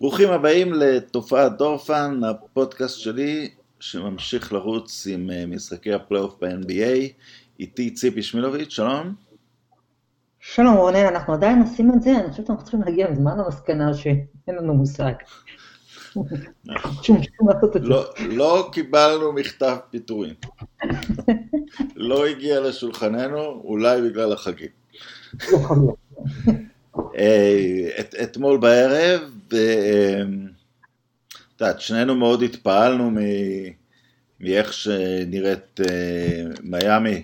ברוכים הבאים לתופעת דורפן, הפודקאסט שלי שממשיך לרוץ עם אה, משחקי הפלייאוף ב-NBA. איתי ציפי שמילוביץ', שלום. שלום רונן, אנחנו עדיין עושים את זה, אני חושבת שאנחנו צריכים להגיע בזמן למסקנה שאין לנו מושג. לא, לא קיבלנו מכתב פיטורים. לא הגיע לשולחננו, אולי בגלל החגים. אה, אתמול בערב, אה, את יודעת, שנינו מאוד התפעלנו מאיך שנראית אה, מיאמי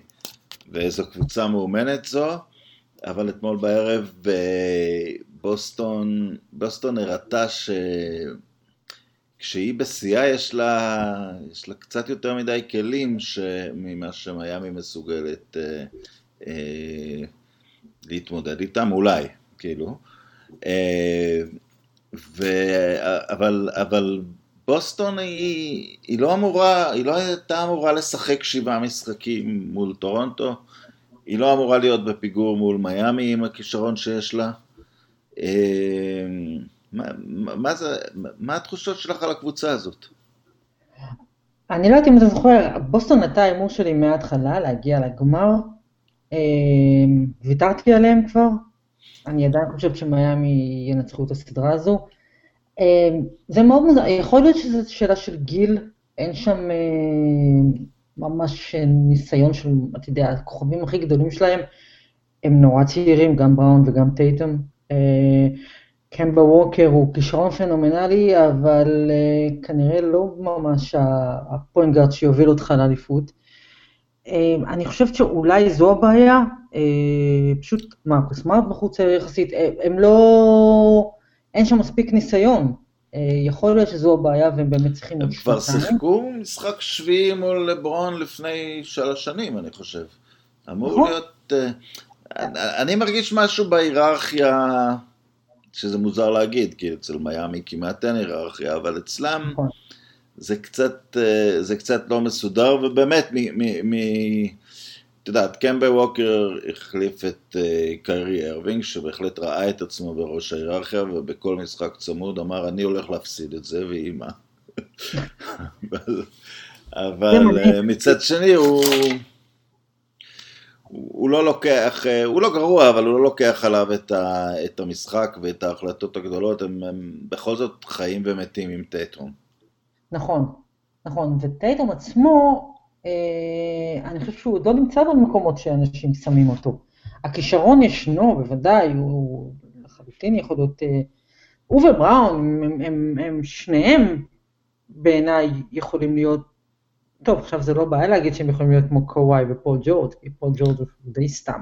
ואיזו קבוצה מאומנת זו, אבל אתמול בערב בוסטון, בוסטון הראתה ש... כשהיא בשיאה יש יש לה קצת יותר מדי כלים ממה שמיאמי מסוגלת אה, אה, להתמודד איתם, אולי, כאילו. אה, ו, אבל, אבל בוסטון היא, היא לא אמורה, היא לא הייתה אמורה לשחק שבעה משחקים מול טורונטו, היא לא אמורה להיות בפיגור מול מיאמי עם הכישרון שיש לה. אה, מה, מה, זה, מה התחושות שלך על הקבוצה הזאת? אני לא יודעת אם אתה זוכר, בוסטון הייתה ההימור שלי מההתחלה להגיע לגמר. אה, ויתרתי עליהם כבר, אני עדיין חושבת שמיאמי ינצחו את הסדרה הזו. אה, זה מאוד מוזר, יכול להיות שזו שאלה של גיל, אין שם אה, ממש ניסיון של, אתה יודע, הכוכבים הכי גדולים שלהם הם נורא צעירים, גם בראון וגם טייטום. קמבה ווקר הוא כישרון פנומנלי, אבל כנראה לא ממש ה point guard שיוביל אותך לאליפות. אני חושבת שאולי זו הבעיה, פשוט מרקוס סמארט בחוץ יחסית, הם לא, אין שם מספיק ניסיון. אה, יכול להיות שזו הבעיה והם באמת צריכים... הם כבר שיחקו משחק שביעי מול לברון לפני שלוש שנים, אני חושב. אמור נכון. להיות... אני מרגיש משהו בהיררכיה... שזה מוזר להגיד, כי אצל מיאמי כמעט אין היררכיה, אבל אצלם נכון. זה קצת, אה, זה קצת לא מסודר, ובאמת, מ... מ, מ את יודעת, קמבה ווקר החליף את אה, קיירי ארווינג, שבהחלט ראה את עצמו בראש ההיררכיה, ובכל משחק צמוד אמר, אני הולך להפסיד את זה, והיא מה. אבל אה, מצד שני הוא... הוא לא לוקח, אה, הוא לא גרוע, אבל הוא לא לוקח עליו את, ה, את המשחק ואת ההחלטות הגדולות, הם, הם בכל זאת חיים ומתים עם טייטום. נכון, נכון, וטייטום עצמו, אני חושב שהוא עוד לא נמצא במקומות שאנשים שמים אותו. הכישרון ישנו, בוודאי, הוא לחלוטין יכול להיות... אה, הוא ובראון, הם, הם, הם שניהם בעיניי יכולים להיות טוב, עכשיו זה לא בעיה להגיד שהם יכולים להיות כמו קוואי ופול ג'ורג', כי פול ג'ורג' הוא די סתם.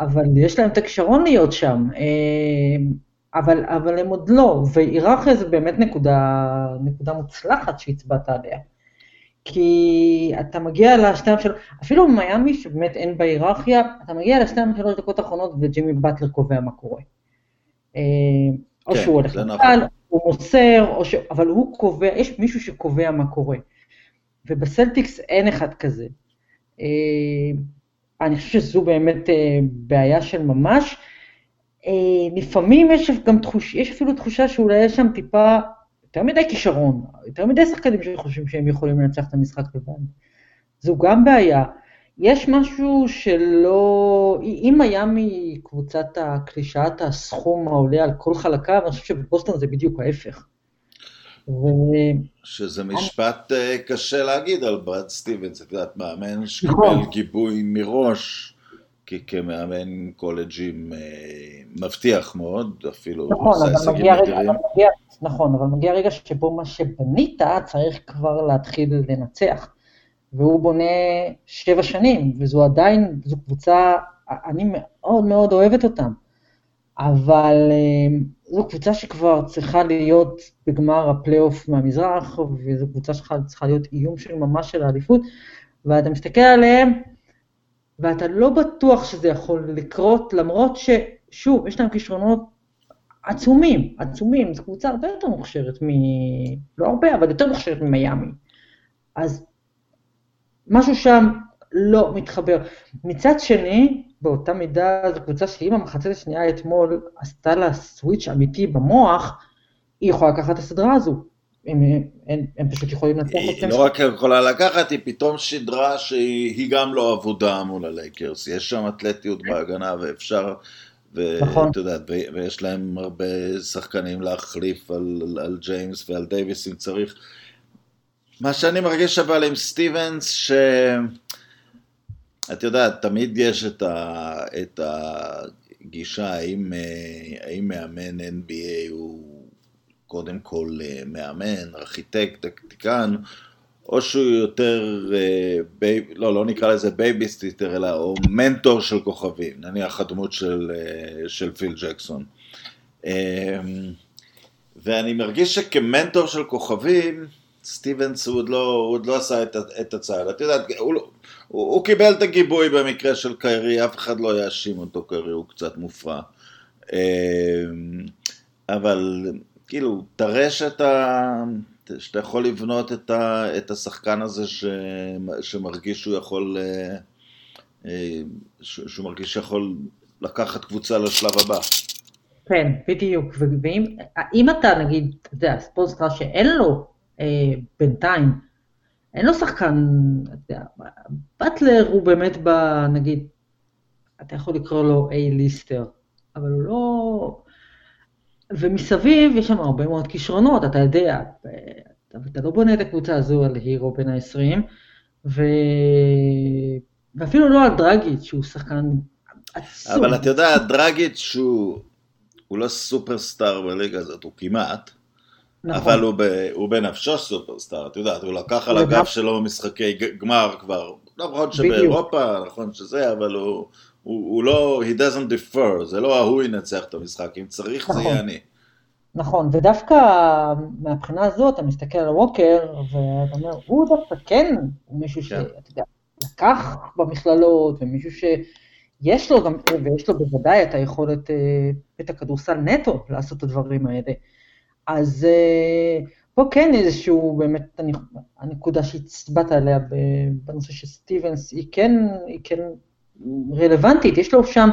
אבל יש להם את הכישרון להיות שם, אה, אבל, אבל הם עוד לא, והיררכיה זה באמת נקודה, נקודה מוצלחת שהצבעת עליה. כי אתה מגיע לשתיים של... אפילו במיאמי, שבאמת אין בה היררכיה, אתה מגיע לשתיים שלוש דקות האחרונות וג'ימי באטלר קובע מה קורה. אה, או כן, שהוא הולך לקהל, נכון. הוא מוסר, ש... אבל הוא קובע, יש מישהו שקובע מה קורה. ובסלטיקס אין אחד כזה. אה, אני חושבת שזו באמת אה, בעיה של ממש. לפעמים יש גם תחוש, יש אפילו תחושה שאולי יש שם טיפה יותר מדי כישרון, יותר מדי שחקנים שחושבים שהם יכולים לנצח את המשחק לבד. זו גם בעיה. יש משהו שלא, אם היה מקבוצת הקלישאת הסכום העולה על כל חלקיו, אני חושב שבבוסטון זה בדיוק ההפך. ו... שזה משפט uh, קשה להגיד על ברד סטיבנס, את יודעת, מאמן שקיבל נכון. גיבוי מראש, כי כמאמן קולג'ים uh, מבטיח מאוד, אפילו נכון, עושה הישגים נדירים. נכון, אבל מגיע רגע שבו מה שבנית צריך כבר להתחיל לנצח. והוא בונה שבע שנים, וזו עדיין, זו קבוצה, אני מאוד מאוד אוהבת אותם. אבל אה, זו קבוצה שכבר צריכה להיות בגמר הפלייאוף מהמזרח, וזו קבוצה שצריכה להיות איום של ממש של האליפות, ואתה מסתכל עליהם, ואתה לא בטוח שזה יכול לקרות, למרות ששוב, יש להם כישרונות עצומים, עצומים, זו קבוצה הרבה יותר מוכשרת מ... לא הרבה, אבל יותר מוכשרת ממיאמי. אז משהו שם לא מתחבר. מצד שני, באותה מידה זו קבוצה שאם המחצית השנייה אתמול עשתה לה switch אמיתי במוח, היא יכולה לקחת את הסדרה הזו. הם, הם, הם פשוט יכולים לנצח אותם. היא לא רק יכולה לקחת, היא פתאום שידרה שהיא גם לא אבודה מול הלייקרס. יש שם אתלטיות כן. בהגנה ואפשר, ואתה נכון. יודע, ויש להם הרבה שחקנים להחליף על, על ג'יימס ועל דייוויס אם צריך. מה שאני מרגיש אבל עם סטיבנס, ש... את יודעת, תמיד יש את, ה... את הגישה האם, האם מאמן NBA הוא קודם כל אה, מאמן, ארכיטקט, טקטיקן, או שהוא יותר, אה, בי... לא, לא נקרא לזה בייביסיטר, אלא או מנטור של כוכבים, נניח הדמות של, אה, של פיל ג'קסון. ואני מרגיש שכמנטור של כוכבים, סטיבנס הוא עוד לא, הוא עוד לא עשה את, את הצעד. את יודעת, הוא, הוא, הוא קיבל את הגיבוי במקרה של קיירי, אף אחד לא יאשים אותו, קיירי הוא קצת מופרע. אבל כאילו, תראה שאתה, שאתה יכול לבנות את, ה, את השחקן הזה ש, שמרגיש שהוא יכול, אה, אה, שהוא מרגיש שיכול לקחת קבוצה לשלב הבא. כן, בדיוק, ואם אתה נגיד, אתה יודע, ספורט שאין לו אה, בינתיים, אין לו שחקן, אתה יודע, באטלר הוא באמת ב... נגיד, אתה יכול לקרוא לו A-ליסטר, אבל הוא לא... ומסביב יש שם הרבה מאוד כישרונות, אתה יודע, אתה, אתה לא בונה את הקבוצה הזו על הירו בין ה-20, ו... ואפילו לא על דרגיץ' שהוא שחקן עצום. אבל אתה יודע, דרגיץ' שהוא הוא לא סופרסטאר בליגה הזאת, הוא כמעט. נכון. אבל הוא, ב, הוא בנפשו סופרסטאר, את יודעת, הוא לקח על הגב שלו משחקי גמר כבר, נכון שבאירופה, נכון שזה, אבל הוא, הוא, הוא לא, he doesn't defer, זה לא ההוא ינצח את המשחק, אם צריך נכון. זה יהיה אני. נכון, ודווקא מהבחינה הזאת, אתה מסתכל על ווקר, ואתה אומר, הוא דווקא כן מישהו כן. שאתה יודע, לקח במכללות, ומישהו שיש לו גם, ויש לו בוודאי את היכולת, אה, את הכדורסל נטו לעשות את הדברים האלה. אז אה, פה כן איזשהו, באמת, הנקודה שהצבעת עליה בנושא של סטיבנס, היא כן, היא כן רלוונטית, יש לו שם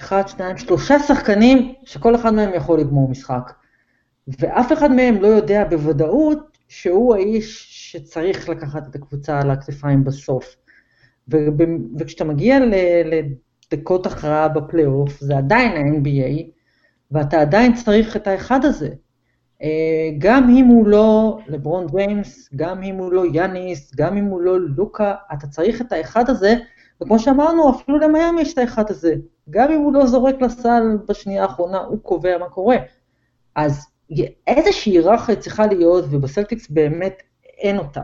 אחד, שניים, שלושה שחקנים שכל אחד מהם יכול לגמור משחק. ואף אחד מהם לא יודע בוודאות שהוא האיש שצריך לקחת את הקבוצה על הכתפיים בסוף. וכשאתה מגיע לדקות הכרעה בפלייאוף, זה עדיין ה-NBA, ואתה עדיין צריך את האחד הזה. אה, גם אם הוא לא לברון ג'יימס, גם אם הוא לא יאניס, גם אם הוא לא לוקה, אתה צריך את האחד הזה וכמו שאמרנו, אפילו למיאמי יש את האחד הזה. גם אם הוא לא זורק לסל בשנייה האחרונה, הוא קובע מה קורה. אז איזושהי היררכיה צריכה להיות, ובסלטיקס באמת אין אותה.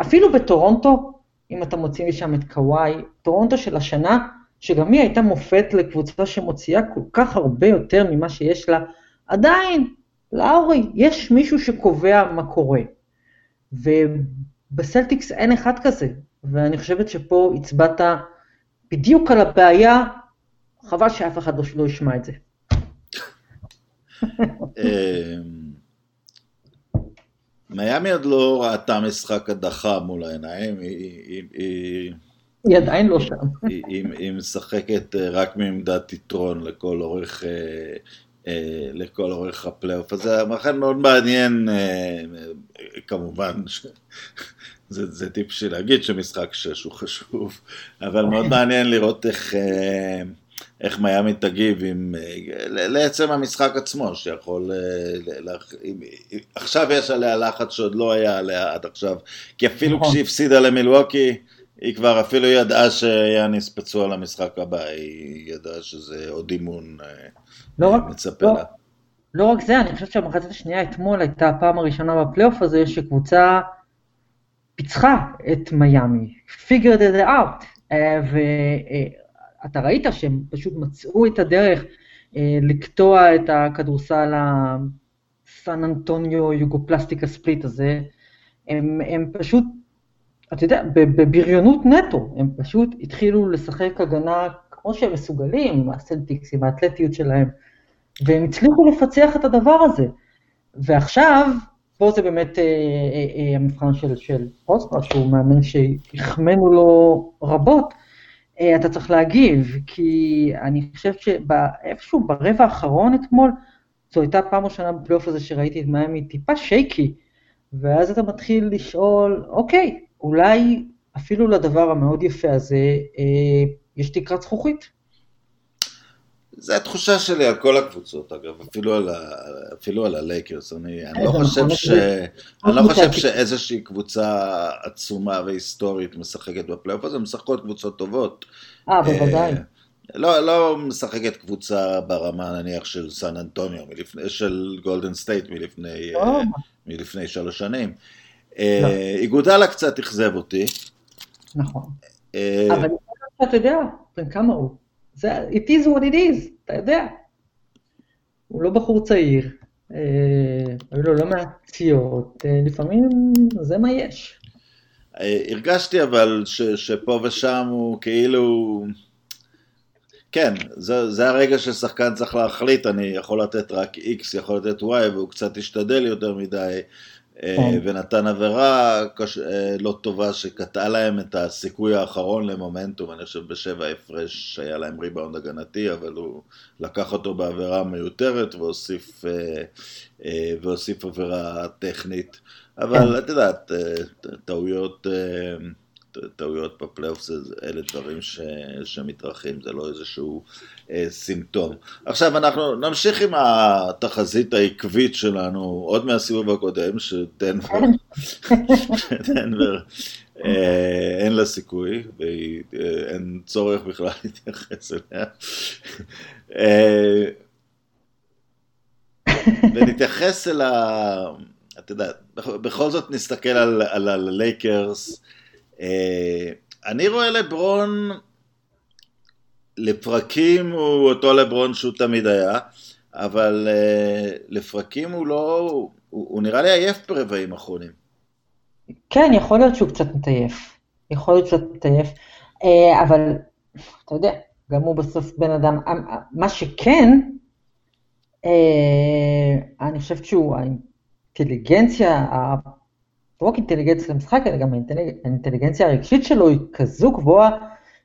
אפילו בטורונטו, אם אתה מוציא משם את קוואי, טורונטו של השנה, שגם היא הייתה מופת לקבוצה שמוציאה כל כך הרבה יותר ממה שיש לה, עדיין, לאורי, יש מישהו שקובע מה קורה. ובסלטיקס אין אחד כזה, ואני חושבת שפה הצבעת בדיוק על הבעיה, חבל שאף אחד לא, ישמע את זה. אמ, מיאמי עוד לא ראתה משחק הדחה מול העיניים, היא... היא עדיין לא שם. היא משחקת אה, רק מעמדת יתרון לכל אורך, אה, אה, לכל אורך הפלייאוף הזה, לכן מאוד מעניין, כמובן, זה, זה טיפ של להגיד שמשחק שש הוא חשוב, אבל מאוד מעניין לראות איך, אה, איך מיאמי תגיב עם, אה, לעצם המשחק עצמו, שיכול, אה, עכשיו יש עליה לחץ שעוד לא היה עליה עד עכשיו, כי אפילו נכון. כשהיא הפסידה למילווקי, היא כבר אפילו ידעה שיאניס פצוע למשחק הבא, היא ידעה שזה עוד אימון לא מצפה לא, לה. לא רק זה, אני חושבת שהמחצית השנייה אתמול הייתה הפעם הראשונה בפלייאוף הזה שקבוצה פיצחה את מיאמי, figured it out, אה, ואתה ראית שהם פשוט מצאו את הדרך אה, לקטוע את הכדורסל הסן אנטוניו יוגופלסטיקה ספליט הזה, הם, הם פשוט, אתה יודע, בבריונות נטו, הם פשוט התחילו לשחק הגנה כמו שהם מסוגלים, עם הסלטיקס, עם האתלטיות שלהם, והם הצליחו לפצח את הדבר הזה. ועכשיו, פה זה באמת אה, אה, אה, המבחן של, של פרוספר, שהוא מאמן שהחמאנו לו רבות, אתה צריך להגיב, כי אני חושבת שאיפשהו ברבע האחרון אתמול, זו הייתה הפעם ראשונה בפלייאוף הזה שראיתי את מיאמי טיפה שייקי, ואז אתה מתחיל לשאול, אוקיי, אולי אפילו לדבר המאוד יפה הזה יש תקרת זכוכית. זה התחושה שלי על כל הקבוצות, אגב, אפילו על, ה, אפילו על הלייקרס. אני, אני לא חושב, נכון, ש, אני לא חושב שאיזושהי קבוצה עצומה והיסטורית משחקת בפלייאוף הזה, משחקות קבוצות טובות. אה, בוודאי. לא, לא משחקת קבוצה ברמה נניח של סן אנטוניו, מלפני, של גולדן סטייט מלפני, לא. מלפני שלוש שנים. לא. איגודלה קצת אכזב אותי. נכון. אבל אתה יודע, בן כמה הוא? זה, it is what it is, אתה יודע. הוא לא בחור צעיר, אה, היו לו לא מעט פציעות, אה, לפעמים זה מה יש. אה, הרגשתי אבל ש, שפה ושם הוא כאילו... כן, זה, זה הרגע ששחקן צריך להחליט, אני יכול לתת רק X, יכול לתת Y, והוא קצת השתדל יותר מדי. אה, כן. ונתן עבירה אה, לא טובה שקטעה להם את הסיכוי האחרון למומנטום, אני חושב בשבע הפרש היה להם ריבאונד הגנתי, אבל הוא לקח אותו בעבירה מיותרת והוסיף, אה, והוסיף עבירה טכנית. אבל כן. את יודעת, טעויות... טעויות בפלייאוף אלה דברים ש, שמתרחים, זה לא איזשהו אה, סימפטום. עכשיו אנחנו נמשיך עם התחזית העקבית שלנו עוד מהסיבוב הקודם, שדנבר, דנבר אה, אין לה סיכוי, ואין אה, צורך בכלל להתייחס אליה. אה, ונתייחס אל ה... את יודעת, בכל זאת נסתכל על הלייקרס. אה, אני רואה לברון, לפרקים הוא אותו לברון שהוא תמיד היה, אבל אה, לפרקים הוא לא, הוא, הוא נראה לי עייף ברבעים אחרונים. כן, יכול להיות שהוא קצת מטייף. יכול להיות שהוא קצת מטייף, אה, אבל אתה יודע, גם הוא בסוף בן אדם, מה שכן, אני חושבת שהוא, האינטליגנציה לא רק אינטליגנציה למשחק, אלא גם האינטליגנציה הרגשית שלו היא כזו גבוהה,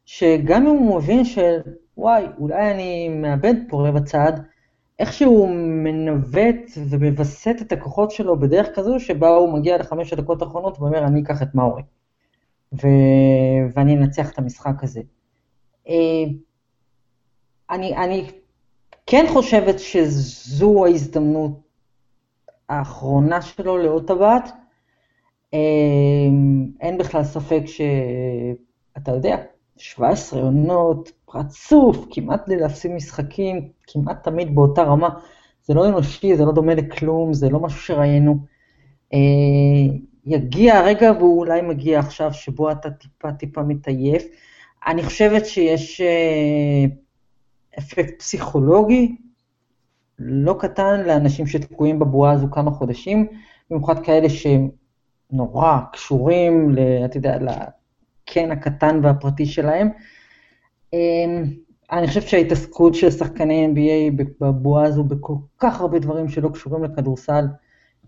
שגם אם הוא מבין שוואי, אולי אני מאבד פה רבע צעד, איכשהו מנווט ומווסת את הכוחות שלו בדרך כזו, שבה הוא מגיע לחמש הדקות האחרונות ואומר, אני אקח את מאורי, ו... ואני אנצח את המשחק הזה. אה, אני, אני כן חושבת שזו ההזדמנות האחרונה שלו לעוד טבעת, אין בכלל ספק שאתה יודע, 17 עונות, רצוף, כמעט להפסיד משחקים, כמעט תמיד באותה רמה. זה לא אנושי, זה לא דומה לכלום, זה לא משהו שראינו. אה, יגיע הרגע, והוא אולי מגיע עכשיו, שבו אתה טיפה טיפה מתעייף. אני חושבת שיש אה, אפקט פסיכולוגי לא קטן לאנשים שתקועים בבועה הזו כמה חודשים, במיוחד כאלה שהם נורא קשורים, אתה יודע, לקן הקטן והפרטי שלהם. אמ, אני חושבת שההתעסקות של שחקני NBA בבועה הזו בכל כך הרבה דברים שלא קשורים לכדורסל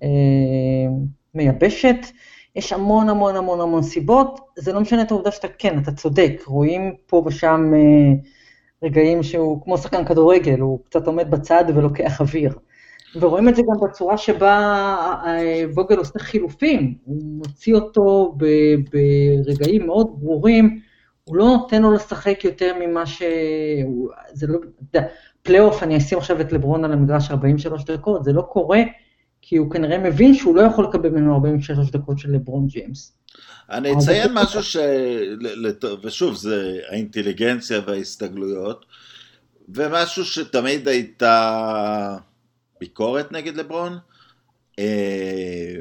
אמ, מייבשת. יש המון המון המון המון סיבות, זה לא משנה את העובדה שאתה כן, אתה צודק, רואים פה ושם אה, רגעים שהוא כמו שחקן כדורגל, הוא קצת עומד בצד ולוקח אוויר. ורואים את זה גם בצורה שבה אה, ווגל עושה חילופים, הוא מוציא אותו ברגעים מאוד ברורים, הוא לא נותן לו לשחק יותר ממה ש... זה לא... פלייאוף, אני אשים עכשיו את לברון על המגרש 43 דקות, זה לא קורה, כי הוא כנראה מבין שהוא לא יכול לקבל ממנו 43 דקות של לברון ג'יימס. אני אציין משהו ש... ושוב, זה האינטליגנציה וההסתגלויות, ומשהו שתמיד הייתה... ביקורת נגד לברון, אה,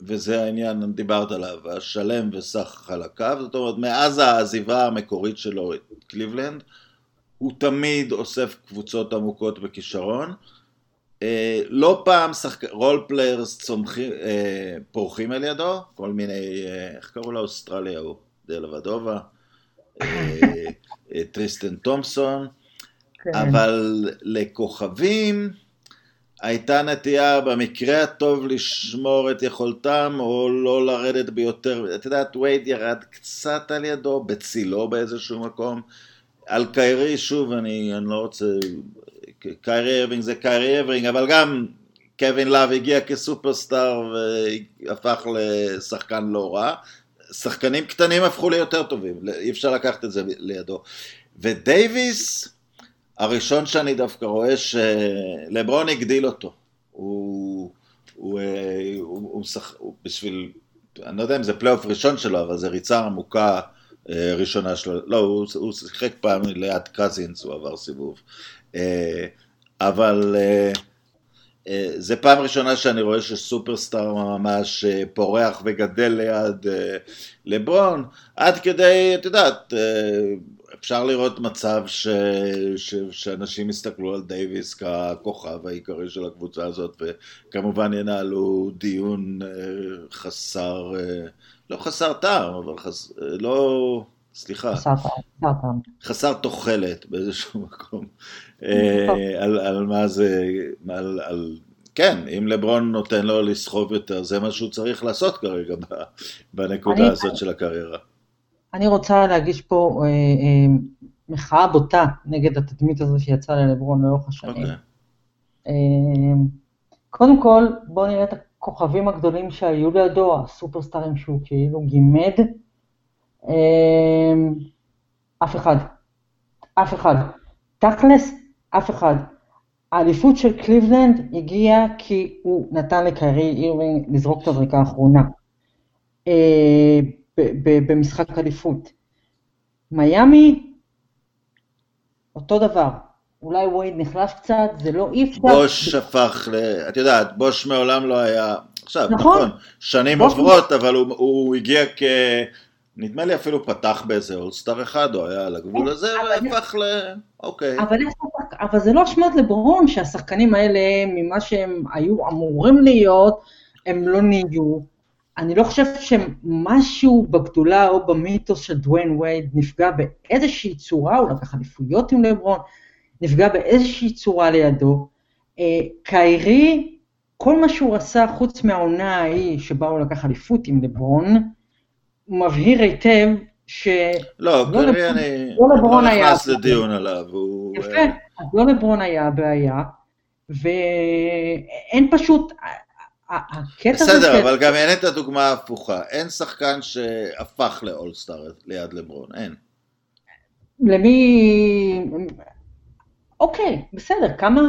וזה העניין, דיברת עליו, השלם וסך חלקיו, זאת אומרת, מאז העזיבה המקורית שלו את קליבלנד, הוא תמיד אוסף קבוצות עמוקות בכישרון. אה, לא פעם שחק... role players צומחים, אה, פורחים על ידו, כל מיני, איך קראו לאוסטרלי ההוא? דלהוודובה, טריסטן תומפסון, כן. אבל לכוכבים, הייתה נטייה במקרה הטוב לשמור את יכולתם או לא לרדת ביותר, את יודעת וייד ירד קצת על ידו, בצילו באיזשהו מקום, על קיירי שוב אני, אני לא רוצה, קיירי ארווינג זה קיירי ארווינג, אבל גם קווין לאב הגיע כסופרסטאר והפך לשחקן לא רע. שחקנים קטנים הפכו ליותר טובים, אי אפשר לקחת את זה מידו. ודייוויס, הראשון שאני דווקא רואה שלברון הגדיל אותו. הוא, הוא, אה, הוא, הוא, שח... הוא בשביל, אני לא יודע אם זה פלייאוף ראשון שלו, אבל זה ריצה עמוקה אה, ראשונה שלו. לא, הוא, הוא שיחק פעם ליד קזינס, הוא עבר סיבוב. אה, אבל זה פעם ראשונה שאני רואה שסופרסטאר ממש פורח וגדל ליד לברון, עד כדי, את יודעת, אפשר לראות מצב ש... ש... שאנשים יסתכלו על דייוויס ככוכב העיקרי של הקבוצה הזאת, וכמובן ינהלו דיון אה, חסר, אה, לא חסר טעם, אבל חס... אה, לא... סליחה, חסר. חסר תוחלת באיזשהו מקום, על, על מה זה, על, על, כן, אם לברון נותן לו לסחוב יותר, זה מה שהוא צריך לעשות כרגע בנקודה הזאת של הקריירה. אני רוצה להגיש פה אה, אה, מחאה בוטה נגד התדמית הזו שיצאה ללברון לאורך השנים. Okay. אוקיי. אה, קודם כל, בואו נראה את הכוכבים הגדולים שהיו לידו, הסופרסטארים שהוא כאילו גימד. אה, אף אחד. אף אחד. תכלס, אף אחד. האליפות של קליבלנד הגיעה כי הוא נתן לקיירי אירווינג לזרוק את הזריקה האחרונה. אה, במשחק אליפות. מיאמי, אותו דבר. אולי ווייד נחלש קצת, זה לא אי אפשר. בוש הפך ל... את יודעת, בוש מעולם לא היה... עכשיו, נכון, נכון שנים עוברות, אבל הוא, הוא הגיע כ... נדמה לי אפילו פתח באיזה אולסטאר אחד, או היה על הגבול הזה, והפך ל... אוקיי. אבל, אבל זה לא אשמת לברון שהשחקנים האלה, ממה שהם היו אמורים להיות, הם לא נהיו. אני לא חושבת שמשהו בגדולה או במיתוס של דוויין וייד נפגע באיזושהי צורה, הוא לקח אליפויות עם לברון, נפגע באיזושהי צורה לידו. אה, קיירי, כל מה שהוא עשה חוץ מהעונה ההיא שבה הוא לקח אליפות עם לברון, הוא מבהיר היטב ש... לא, לא קיירי אני לא, לברון לא נכנס לדיון עליו. הוא... יפה, אז לא לברון היה הבעיה, ואין פשוט, הקטע בסדר, ש... אבל גם אין את הדוגמה ההפוכה. אין שחקן שהפך לאולסטאר ליד לברון, אין. למי... אוקיי, בסדר, כמה...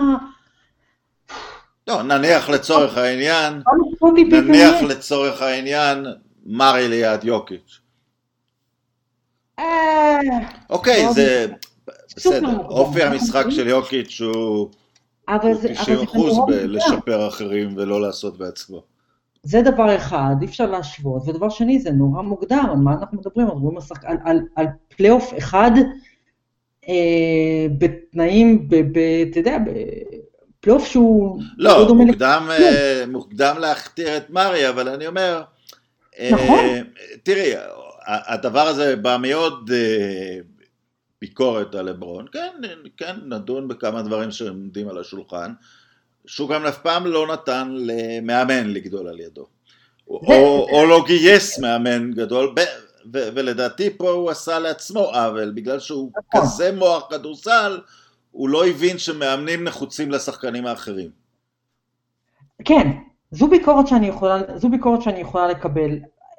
לא, נניח לצורך העניין, נניח לצורך העניין, מרי ליד יוקיץ'. אה, אוקיי, לא זה בסדר, אופי המשחק של יוקיץ' הוא... אבל זה... 90 אחוז בלשפר אחרים ולא לעשות בעצמו. זה דבר אחד, אי אפשר להשוות, ודבר שני, זה נורא מוקדם, על מה אנחנו מדברים? אנחנו מדברים על, על, על פלייאוף אחד אה, בתנאים, אתה יודע, פלייאוף שהוא... לא, לא מוקדם, אה, מוקדם להכתיר את מרי, אבל אני אומר, אה, נכון. אה, תראי, הדבר הזה בא מאוד... אה, ביקורת על לברון, כן, כן, נדון בכמה דברים שעומדים על השולחן, שהוא גם אף פעם לא נתן למאמן לגדול על ידו, או, או לא גייס מאמן גדול, ב, ו, ולדעתי פה הוא עשה לעצמו עוול, בגלל שהוא נכון. כזה מוח כדורסל, הוא לא הבין שמאמנים נחוצים לשחקנים האחרים. כן, זו ביקורת שאני יכולה, זו ביקורת שאני יכולה לקבל,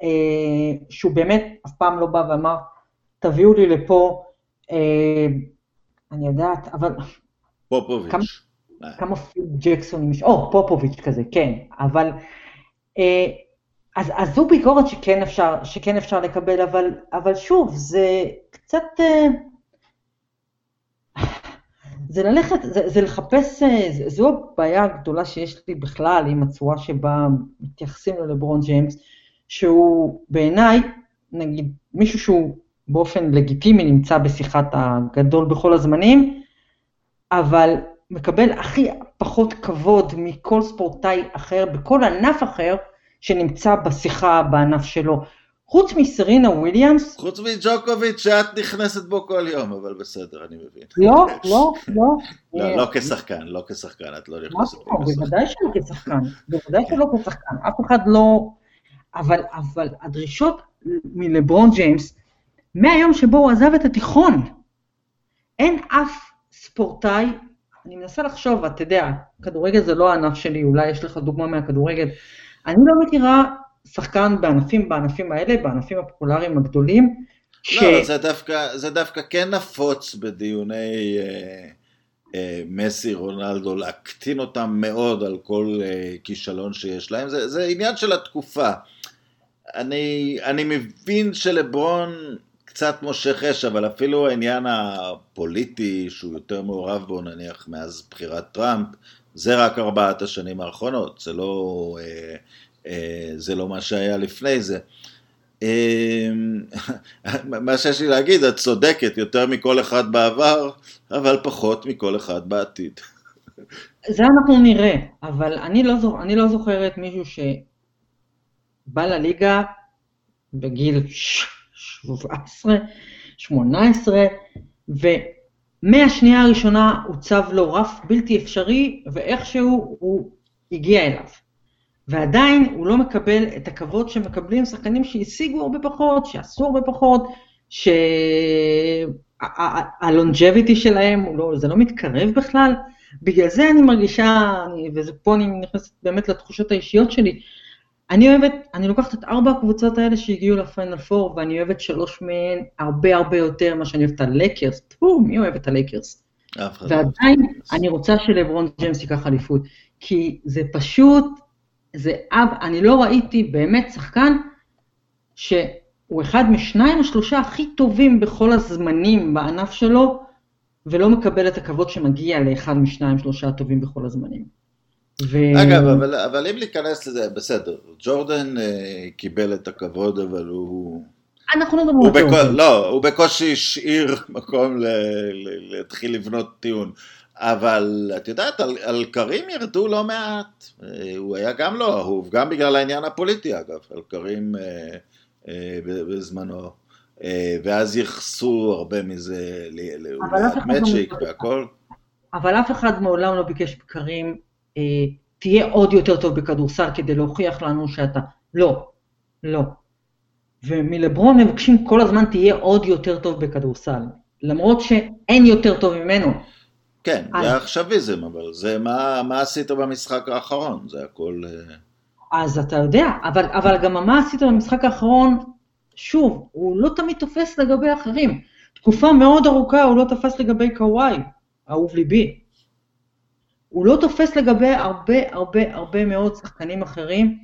אה, שהוא באמת אף פעם לא בא ואמר, תביאו לי לפה אני יודעת, אבל... פופוביץ'. כמה, כמה פיל יש, או, פופוביץ' כזה, כן, אבל... אה, אז, אז זו ביקורת שכן אפשר, שכן אפשר לקבל, אבל, אבל שוב, זה קצת... אה, זה ללכת, זה, זה לחפש, זה, זו הבעיה הגדולה שיש לי בכלל עם הצורה שבה מתייחסים ללברון ג'יימס, שהוא בעיניי, נגיד, מישהו שהוא באופן לגיטימי נמצא בשיחת הגדול בכל הזמנים, אבל מקבל הכי פחות כבוד מכל ספורטאי אחר, בכל ענף אחר, שנמצא בשיחה בענף שלו. חוץ מסרינה וויליאמס... חוץ מג'וקוביץ' שאת נכנסת בו כל יום, אבל בסדר, אני מבין. לא, לא, לא. לא, לא כשחקן, לא כשחקן, את לא נכנסת בו כשחקן. בוודאי שלא כשחקן, בוודאי שלא כשחקן, אף אחד לא... אבל, אבל הדרישות מלברון ג'יימס מהיום שבו הוא עזב את התיכון. אין אף ספורטאי, אני מנסה לחשוב, אתה יודע, כדורגל זה לא הענף שלי, אולי יש לך דוגמה מהכדורגל. אני לא מכירה שחקן בענפים, בענפים האלה, בענפים הפופולריים הגדולים, ש... לא, זה דווקא, זה דווקא כן נפוץ בדיוני אה, אה, מסי, רונלדו, להקטין אותם מאוד על כל אה, כישלון שיש להם, זה, זה עניין של התקופה. אני, אני מבין שלברון קצת מושך אש, אבל אפילו העניין הפוליטי שהוא יותר מעורב בו נניח מאז בחירת טראמפ, זה רק ארבעת השנים האחרונות, זה לא, אה, אה, זה לא מה שהיה לפני זה. אה, מה שיש לי להגיד, את צודקת יותר מכל אחד בעבר, אבל פחות מכל אחד בעתיד. זה אנחנו נראה, אבל אני לא, זוכ... אני לא זוכרת מישהו שבא לליגה בגיל 17, 18, ומהשנייה הראשונה הוצב לו רף בלתי אפשרי, ואיכשהו הוא הגיע אליו. ועדיין הוא לא מקבל את הכבוד שמקבלים שחקנים שהשיגו הרבה פחות, שעשו הרבה פחות, שהלונג'ביטי שלהם, לא, זה לא מתקרב בכלל. בגלל זה אני מרגישה, ופה אני נכנסת באמת לתחושות האישיות שלי, אני אוהבת, אני לוקחת את ארבע הקבוצות האלה שהגיעו לפיינל פור, ואני אוהבת שלוש מהן הרבה הרבה יותר ממה שאני אוהבת את הלייקרס. טפו, מי אוהב את הלייקרס? לא ועדיין אני רוצה שלברון ג'יימס ייקח אליפות, כי זה פשוט, זה אב, אני לא ראיתי באמת שחקן שהוא אחד משניים או שלושה הכי טובים בכל הזמנים בענף שלו, ולא מקבל את הכבוד שמגיע לאחד משניים שלושה הטובים בכל הזמנים. ו... אגב, אבל, אבל אם להיכנס לזה, בסדר, ג'ורדן אה, קיבל את הכבוד, אבל הוא... אנחנו לא מדברים על ג'ורדן. לא, הוא בקושי השאיר מקום ל, ל, להתחיל לבנות טיעון. אבל את יודעת, על, על קרים ירדו לא מעט. אה, הוא היה גם לא אהוב, גם בגלל העניין הפוליטי אגב, על קרים אה, אה, בזמנו. אה, ואז ייחסו הרבה מזה למצ'יק לא והכל. אבל אף אחד מעולם לא ביקש בקרים תהיה עוד יותר טוב בכדורסל כדי להוכיח לנו שאתה... לא, לא. ומלברון מבקשים כל הזמן תהיה עוד יותר טוב בכדורסל, למרות שאין יותר טוב ממנו. כן, אז... זה עכשוויזם, אבל זה מה, מה עשית במשחק האחרון, זה הכל... אה, אז אתה יודע, אבל, אבל גם מה עשית במשחק האחרון, שוב, הוא לא תמיד תופס לגבי אחרים. תקופה מאוד ארוכה הוא לא תפס לגבי קוואי, אהוב ליבי. הוא לא תופס לגבי הרבה הרבה הרבה מאוד שחקנים אחרים,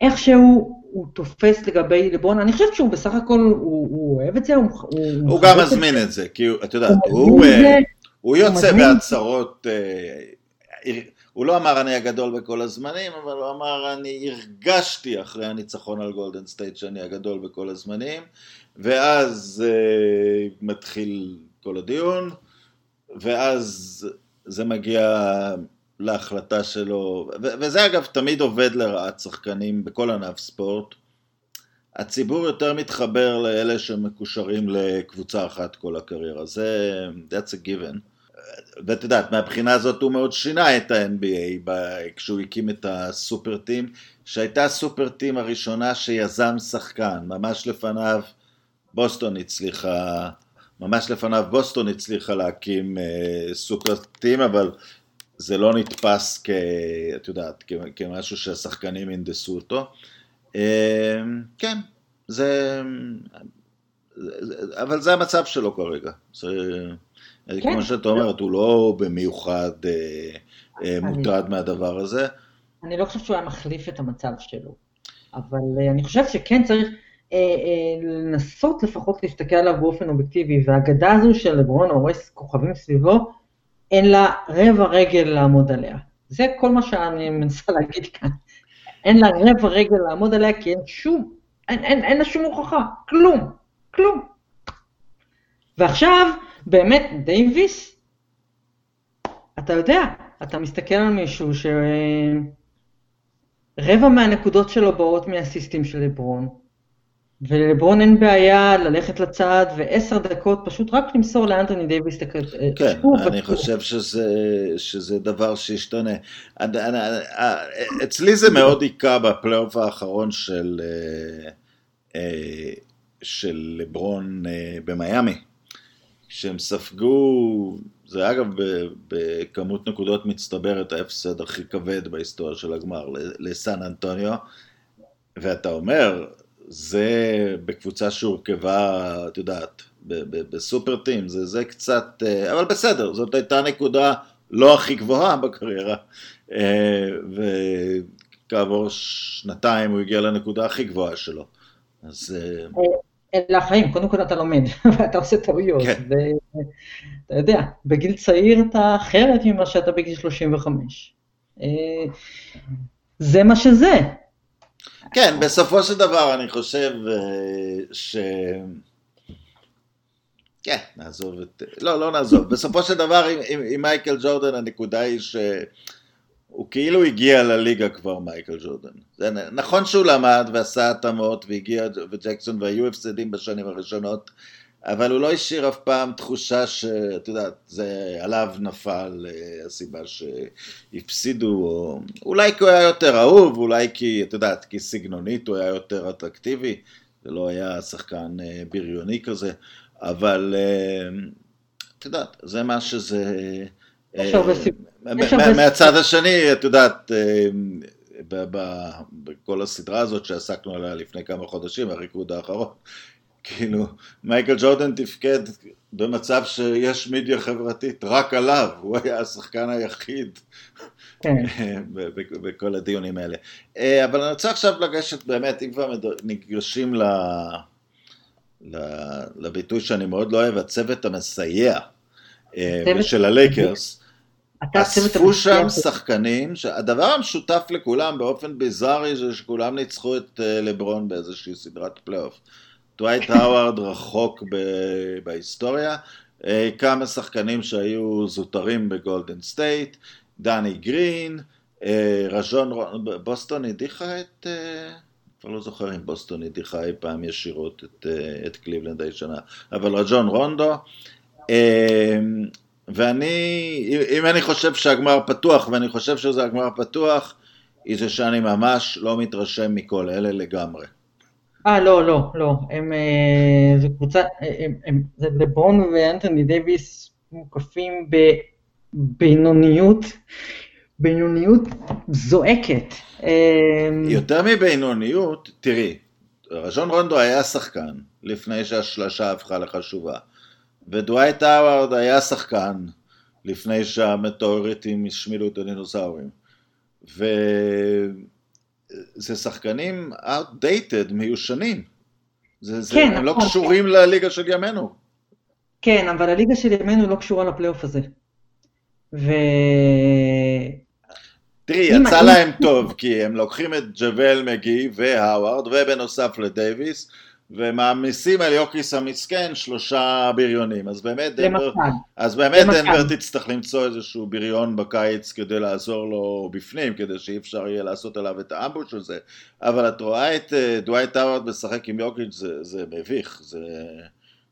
איכשהו הוא תופס לגבי לברון, אני חושבת שהוא בסך הכל, הוא, הוא אוהב את זה, הוא, הוא, הוא גם מזמין את זה, כי את יודעת, הוא, הוא, אה, הוא יוצא בהצהרות, אה, הוא לא אמר אני הגדול בכל הזמנים, אבל הוא אמר אני הרגשתי אחרי הניצחון על גולדן סטייט שאני הגדול בכל הזמנים, ואז אה, מתחיל כל הדיון, ואז זה מגיע להחלטה שלו, וזה אגב תמיד עובד לרעת שחקנים בכל ענף ספורט. הציבור יותר מתחבר לאלה שמקושרים לקבוצה אחת כל הקריירה, זה, that's a given. ואת יודעת, מהבחינה הזאת הוא מאוד שינה את ה-NBA כשהוא הקים את הסופר טים, שהייתה הסופר טים הראשונה שיזם שחקן, ממש לפניו בוסטון הצליחה ממש לפניו בוסטון הצליחה להקים אה, סופרטים, אבל זה לא נתפס כ... את יודעת, כ, כמשהו שהשחקנים ינדסו אותו. אה, כן, זה... אבל זה המצב שלו כרגע. זה, כן. כמו שאת אומרת, הוא לא במיוחד אה, אה, מוטרד. מהדבר הזה. אני לא חושבת שהוא היה מחליף את המצב שלו, אבל אה, אני חושבת שכן צריך... אה, אה, לנסות לפחות להסתכל עליו באופן אובייקטיבי, והאגדה הזו של לברון הורס כוכבים סביבו, אין לה רבע רגל לעמוד עליה. זה כל מה שאני מנסה להגיד כאן. אין לה רבע רגל לעמוד עליה כי אין שום, אין, אין, אין לה שום הוכחה, כלום, כלום. ועכשיו, באמת, דייוויס, אתה יודע, אתה מסתכל על מישהו שרבע מהנקודות שלו באות מהסיסטים של לברון, ולברון אין בעיה ללכת לצד ועשר דקות פשוט רק למסור לאנטוני דייוויס את הכדור. כן, אני חושב שזה, שזה דבר שישתנה. אצלי זה מאוד היכה בפלייאוף האחרון של, אה, אה, של לברון אה, במיאמי. כשהם ספגו, זה אגב בכמות נקודות מצטברת ההפסד הכי כבד בהיסטוריה של הגמר לסן אנטוניו, ואתה אומר, זה בקבוצה שהורכבה, את יודעת, בסופר טים, זה, זה קצת, אה, אבל בסדר, זאת הייתה נקודה לא הכי גבוהה בקריירה, אה, וכעבור שנתיים הוא הגיע לנקודה הכי גבוהה שלו. אז... אה, אלה החיים, קודם כל אתה לומד, ואתה עושה טעויות, כן. ואתה יודע, בגיל צעיר אתה אחרת ממה שאתה בגיל 35. זה מה שזה. כן, בסופו של דבר אני חושב ש... כן, נעזוב את... לא, לא נעזוב. בסופו של דבר עם, עם, עם מייקל ג'ורדן הנקודה היא שהוא כאילו הגיע לליגה כבר מייקל ג'ורדן. זה נכון שהוא למד ועשה התאמות והגיע וג'קסון והיו הפסדים בשנים הראשונות, אבל הוא לא השאיר אף פעם תחושה שאת יודעת, זה עליו נפל אה, הסיבה שהפסידו, או אולי כי הוא היה יותר אהוב, אולי כי, את יודעת, כי סגנונית הוא היה יותר אטרקטיבי, זה לא היה שחקן אה, בריוני כזה. אבל אה, את יודעת, זה מה שזה... מהצד השני, את יודעת, בכל הסדרה הזאת שעסקנו עליה לפני כמה חודשים, הריקוד האחרון, כאילו, מייקל ג'ורדן תפקד במצב שיש מדיה חברתית רק עליו, הוא היה השחקן היחיד כן. בכל הדיונים האלה. אבל אני רוצה עכשיו לגשת באמת, אם כבר ניגשים ל... לביטוי שאני מאוד לא אוהב, הצוות המסייע אה, של הלייקרס. אספו שם שחקנים, הדבר המשותף לכולם באופן ביזארי זה שכולם ניצחו את אה, לברון באיזושהי סדרת פלייאוף. דווייט הווארד רחוק בהיסטוריה, אה, כמה שחקנים שהיו זוטרים בגולדן סטייט, דני גרין, רג'ון, בוסטון הדיחה את... כבר לא זוכר אם בוסטון הדיחה אי פעם ישירות את, אה, את קליבלנד הישנה, אבל רג'ון רונדו, ואני, אם אני חושב שהגמר פתוח, ואני חושב שזה הגמר פתוח, היא זה שאני ממש לא מתרשם מכל אלה לגמרי. אה, לא, לא, לא, הם, אה, זה קבוצה, הם, הם, זה לברון ואנתוני דייוויס מוקפים בבינוניות בינוניות זועקת. אמ, יותר מבינוניות, תראי, רז'ון רונדו היה שחקן לפני שהשלשה הפכה לחשובה, ודווייט האווארד היה שחקן לפני שהמטאוריטים השמילו את הדינוסאורים. וזה שחקנים outdated, מיושנים. זה, זה, כן, הם לא נכון. קשורים לליגה של ימינו. כן, אבל הליגה של ימינו לא קשורה לפלייאוף הזה. ו... תראי, יצא להם טוב, כי הם לוקחים את ג'אוול מגי והאווארד, ובנוסף לדייוויס, ומעמיסים על יוקיץ' המסכן שלושה בריונים. אז באמת דנבר, אז באמת דנבר תצטרך למצוא איזשהו בריון בקיץ כדי לעזור לו בפנים, כדי שאי אפשר יהיה לעשות עליו את האמבוש הזה. אבל את רואה את אה, דווייט האווארד משחק עם יוקיץ', זה, זה מביך, זה...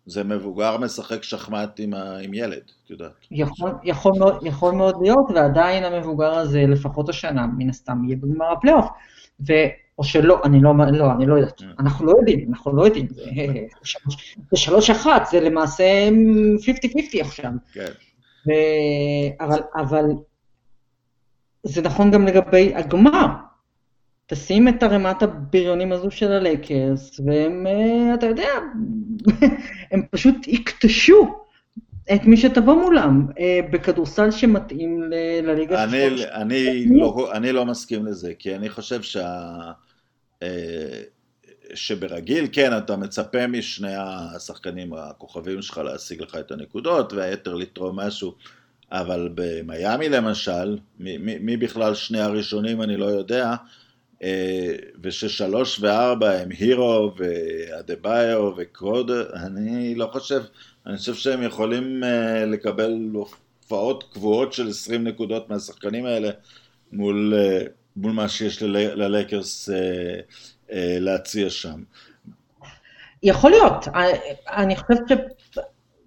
זה מבוגר משחק שחמט עם, ה, עם ילד, את יודעת. יכול, יכול, מאוד, יכול מאוד להיות, ועדיין המבוגר הזה, לפחות השנה, מן הסתם, יהיה בגמר הפלייאוף. ו... או שלא, אני לא, לא, אני לא יודעת, אממ. אנחנו לא יודעים, אנחנו לא יודעים, זה שלוש אחת, זה למעשה 50-50 עכשיו. כן. ו... אבל, אבל זה נכון גם לגבי הגמר. תשים את ערימת הבריונים הזו של הלייקרס, והם, אה, אתה יודע, הם פשוט יקטשו את מי שתבוא מולם, אה, בכדורסל שמתאים לליגה אני, שלוש. אני, לא, אני לא מסכים לזה, כי אני חושב שה... אה, שברגיל, כן, אתה מצפה משני השחקנים הכוכבים שלך להשיג לך את הנקודות, והיתר לתרום משהו, אבל במיאמי למשל, מי, מי, מי בכלל שני הראשונים אני לא יודע, אה, וששלוש וארבע הם הירו ואדה-ביו וקרוד, אני לא חושב, אני חושב שהם יכולים אה, לקבל הופעות קבועות של 20 נקודות מהשחקנים האלה מול, אה, מול מה שיש ללייקרס להציע שם. יכול להיות, אני חושבת ש...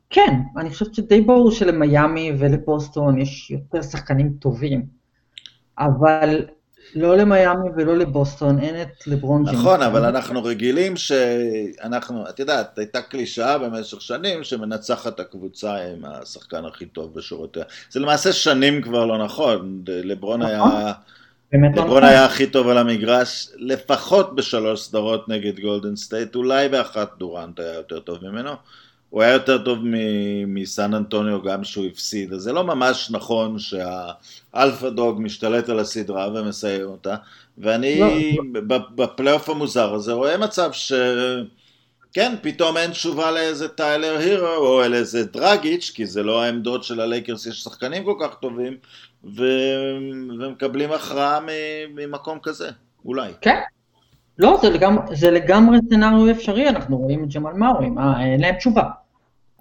כן, אני חושבת שדי ברור שלמיאמי ולבוסטון יש יותר שחקנים טובים, אבל לא למיאמי ולא לבוסטון, אין את לברון ג'יימס. נכון, אבל אנחנו רגילים שאנחנו, את יודעת, הייתה קלישאה במשך שנים שמנצחת הקבוצה עם השחקן הכי טוב בשורותיה. זה למעשה שנים כבר לא נכון, לברון היה... נכון. לברון נכון. היה הכי טוב על המגרש, לפחות בשלוש סדרות נגד גולדן סטייט, אולי באחת דורנט היה יותר טוב ממנו. הוא היה יותר טוב מסן אנטוניו גם שהוא הפסיד, אז זה לא ממש נכון שה alpha dog משתלט על הסדרה ומסיים אותה, ואני לא. בפלייאוף המוזר הזה רואה מצב ש... כן, פתאום אין תשובה לאיזה טיילר הירו או לאיזה דרגיץ', כי זה לא העמדות של הלייקרס, יש שחקנים כל כך טובים, ו... ומקבלים הכרעה ממקום כזה, אולי. כן. לא, זה לגמרי, סצנריו אפשרי, אנחנו רואים את ג'מאל מאורי, אין להם תשובה.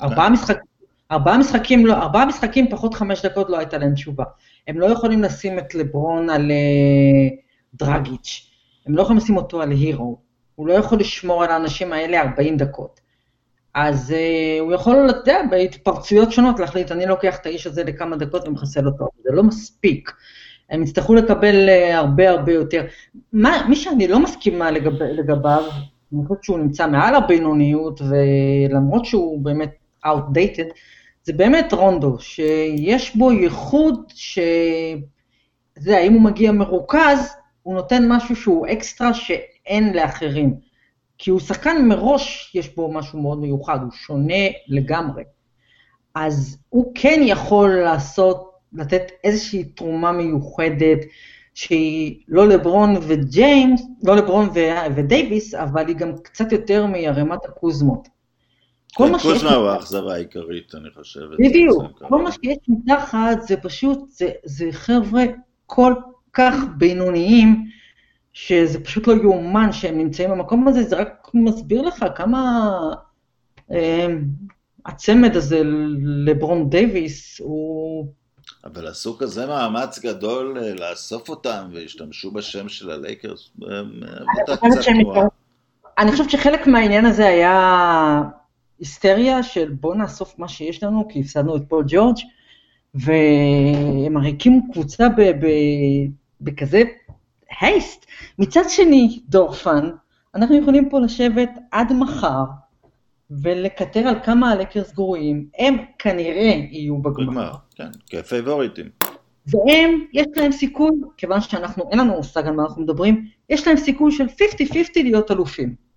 ארבעה כן. משחקים, ארבעה משחקים, לא, ארבעה משחקים פחות חמש דקות לא הייתה להם תשובה. הם לא יכולים לשים את לברון על uh, דרגיץ', הם לא יכולים לשים אותו על הירו, הוא לא יכול לשמור על האנשים האלה 40 דקות. אז uh, הוא יכול, אתה יודע, בהתפרצויות שונות להחליט, אני לוקח את האיש הזה לכמה דקות ומחסל אותו, זה לא מספיק. הם יצטרכו לקבל uh, הרבה הרבה יותר. מה, מי שאני לא מסכימה לגב, לגביו, אני חושבת שהוא נמצא מעל הבינוניות, ולמרות שהוא באמת outdated, זה באמת רונדו, שיש בו ייחוד ש... יודע, אם הוא מגיע מרוכז, הוא נותן משהו שהוא אקסטרה שאין לאחרים. כי הוא שחקן מראש, יש בו משהו מאוד מיוחד, הוא שונה לגמרי. אז הוא כן יכול לעשות, לתת איזושהי תרומה מיוחדת, שהיא לא לברון וג'יימס, לא לברון ו- ודייוויס, אבל היא גם קצת יותר מערימת הקוזמות. כל מה שיש... קוזמה הוא האכזבה העיקרית, אני חושב. בדיוק, כל מה שיש מתחת זה פשוט, זה, זה חבר'ה כל כך בינוניים, שזה פשוט לא יאומן שהם נמצאים במקום הזה, זה רק מסביר לך כמה אה, הצמד הזה, לברון דייוויס, הוא... אבל עשו כזה מאמץ גדול אה, לאסוף אותם, והשתמשו בשם של הלייקרס, אה, אני חושבת שחלק מהעניין הזה היה היסטריה של בוא נאסוף מה שיש לנו, כי הפסדנו את פול ג'ורג', והם הרי הקימו קבוצה בכזה הייסט. מצד שני, דורפן, אנחנו יכולים פה לשבת עד מחר ולקטר על כמה הלקרס גרועים, הם כנראה יהיו בגמר. כן, כפייבוריטים. והם, יש להם סיכוי, כיוון שאנחנו, אין לנו מושג על מה אנחנו מדברים, יש להם סיכוי של 50-50 להיות אלופים.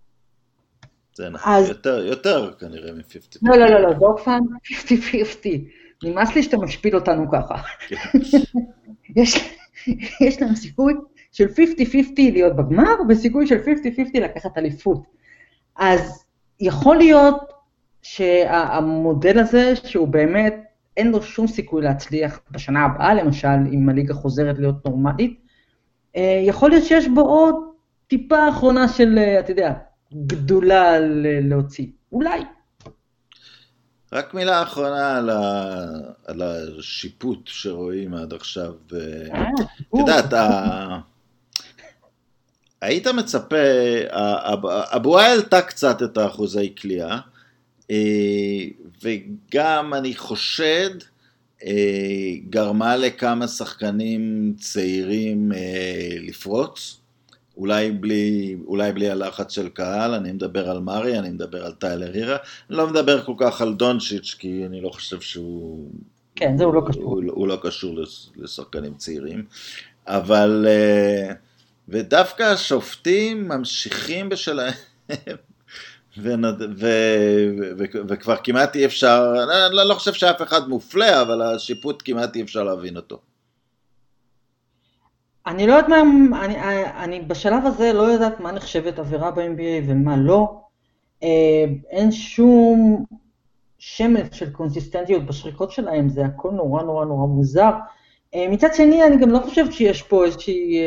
זה נכון, אז... יותר, יותר כנראה מ-50. לא, לא, לא, לא, דורפן, 50-50. נמאס לי שאתה משפיל אותנו ככה. כן. יש, יש להם סיכוי של 50-50 להיות בגמר, וסיכוי של 50-50 לקחת אליפות. אז יכול להיות שהמודל הזה, שהוא באמת, אין לו שום סיכוי להצליח בשנה הבאה, למשל, אם הליגה חוזרת להיות נורמלית, אה, יכול להיות שיש בו עוד טיפה אחרונה של, אה, אתה יודע, גדולה להוציא. אולי. רק מילה אחרונה על, ה... על השיפוט שרואים עד עכשיו. אה, את יודעת, ה... היית מצפה, הבועה העלתה קצת את האחוזי כליאה, אה, וגם אני חושד, אה, גרמה לכמה שחקנים צעירים לפרוץ. אולי בלי, אולי בלי הלחץ של קהל, אני מדבר על מארי, אני מדבר על טיילר הירה, אני לא מדבר כל כך על דונצ'יץ', כי אני לא חושב שהוא... כן, זה הוא לא קשור. הוא, הוא לא קשור לשחקנים צעירים, אבל... אה, ודווקא השופטים ממשיכים בשלהם, ו, ו, ו, וכבר כמעט אי אפשר, אני לא, לא חושב שאף אחד מופלה, אבל השיפוט כמעט אי אפשר להבין אותו. אני לא יודעת מה, אני, אני בשלב הזה לא יודעת מה נחשבת עבירה ב-NBA ומה לא. אה, אין שום שמץ של קונסיסטנטיות בשריקות שלהם, זה הכל נורא נורא נורא מוזר. אה, מצד שני, אני גם לא חושבת שיש פה איזושהי,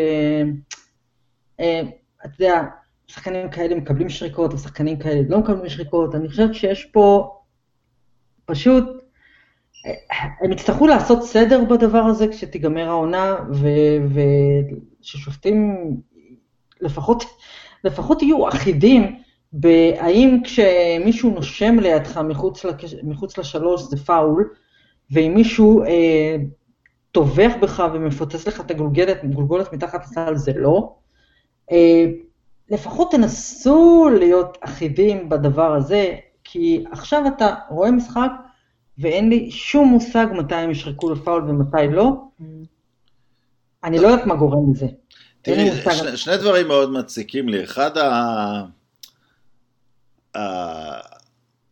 אה, אתה יודע, שחקנים כאלה מקבלים שריקות, ושחקנים כאלה לא מקבלים שריקות, אני חושבת שיש פה פשוט הם יצטרכו לעשות סדר בדבר הזה כשתיגמר העונה, וששופטים לפחות, לפחות יהיו אחידים בהאם כשמישהו נושם לידך מחוץ, לקש... מחוץ לשלוש זה פאול, ואם מישהו אה, טובח בך ומפוצץ לך את הגולגלת, גולגולת מתחת לסל, זה לא. אה, לפחות תנסו להיות אחידים בדבר הזה, כי עכשיו אתה רואה משחק ואין לי שום מושג מתי הם ישרקו לפאול ומתי לא. אני לא יודעת מה גורם לזה. תראי, שני, שני דברים מאוד מציקים לי. אחד.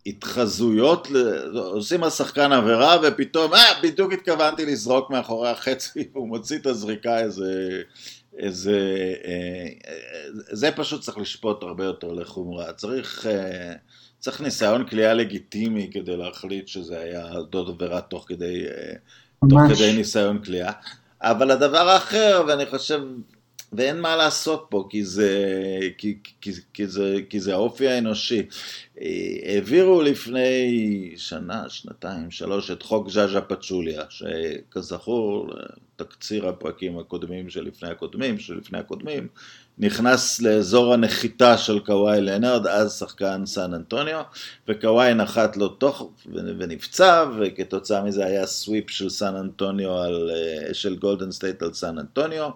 ההתחזויות, עושים השחקן עבירה ופתאום, אה, בדיוק התכוונתי לזרוק מאחורי החצי, והוא מוציא את הזריקה איזה... איזה... אה, זה פשוט צריך לשפוט הרבה יותר לחומרה. צריך... אה, צריך ניסיון כליאה לגיטימי כדי להחליט שזה היה דוד עבירה תוך כדי, אה, תוך כדי ניסיון כליאה. אבל הדבר האחר, ואני חושב, ואין מה לעשות פה, כי זה, כי, כי, כי זה, כי זה האופי האנושי. אה, העבירו לפני שנה, שנתיים, שלוש, את חוק זאזא פצ'וליה, שכזכור, תקציר הפרקים הקודמים שלפני הקודמים, שלפני הקודמים, נכנס לאזור הנחיתה של קוואי לנרד, אז שחקן סן אנטוניו, וקוואי נחת לו תוך ונפצע, וכתוצאה מזה היה sweep של סן אנטוניו, על, אה, של גולדן סטייט על סן אנטוניו.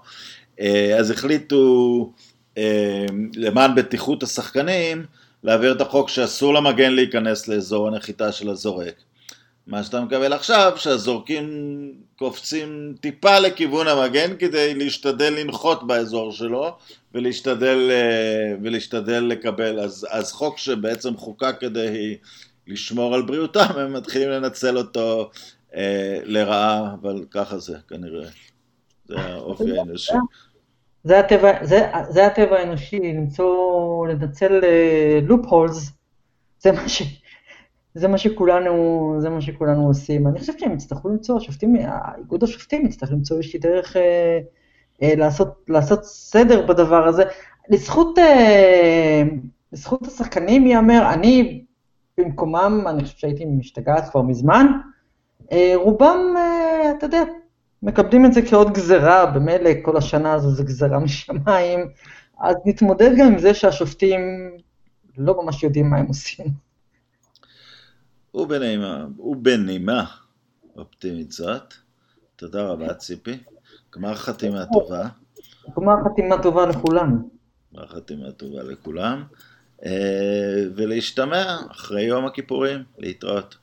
אה, אז החליטו, אה, למען בטיחות השחקנים, להעביר את החוק שאסור למגן להיכנס לאזור הנחיתה של הזורק. מה שאתה מקבל עכשיו, שהזורקים קופצים טיפה לכיוון המגן כדי להשתדל לנחות באזור שלו ולהשתדל, אה, ולהשתדל לקבל, אז, אז חוק שבעצם חוקק כדי לשמור על בריאותם, הם מתחילים לנצל אותו אה, לרעה, אבל ככה זה כנראה, זה האופי האנושי. זה הטבע, זה, זה הטבע האנושי, למצוא, לנצל לופ uh, הולס, זה מה ש... זה מה שכולנו, זה מה שכולנו עושים. אני חושבת שהם יצטרכו למצוא, השופטים, איגוד השופטים יצטרך למצוא איזושהי דרך אה, אה, לעשות, לעשות סדר בדבר הזה. לזכות, אה, לזכות השחקנים ייאמר, אני במקומם, אני חושבת שהייתי משתגעת כבר מזמן, אה, רובם, אה, אתה יודע, מקבלים את זה כעוד גזרה, במילא כל השנה הזו זה גזרה משמיים, אז נתמודד גם עם זה שהשופטים לא ממש יודעים מה הם עושים. ובנעימה, ובנימה אופטימית זאת, תודה רבה ציפי, גמר חתימה טובה. גמר חתימה טובה לכולם. גמר חתימה טובה לכולם, אה, ולהשתמע אחרי יום הכיפורים, להתראות.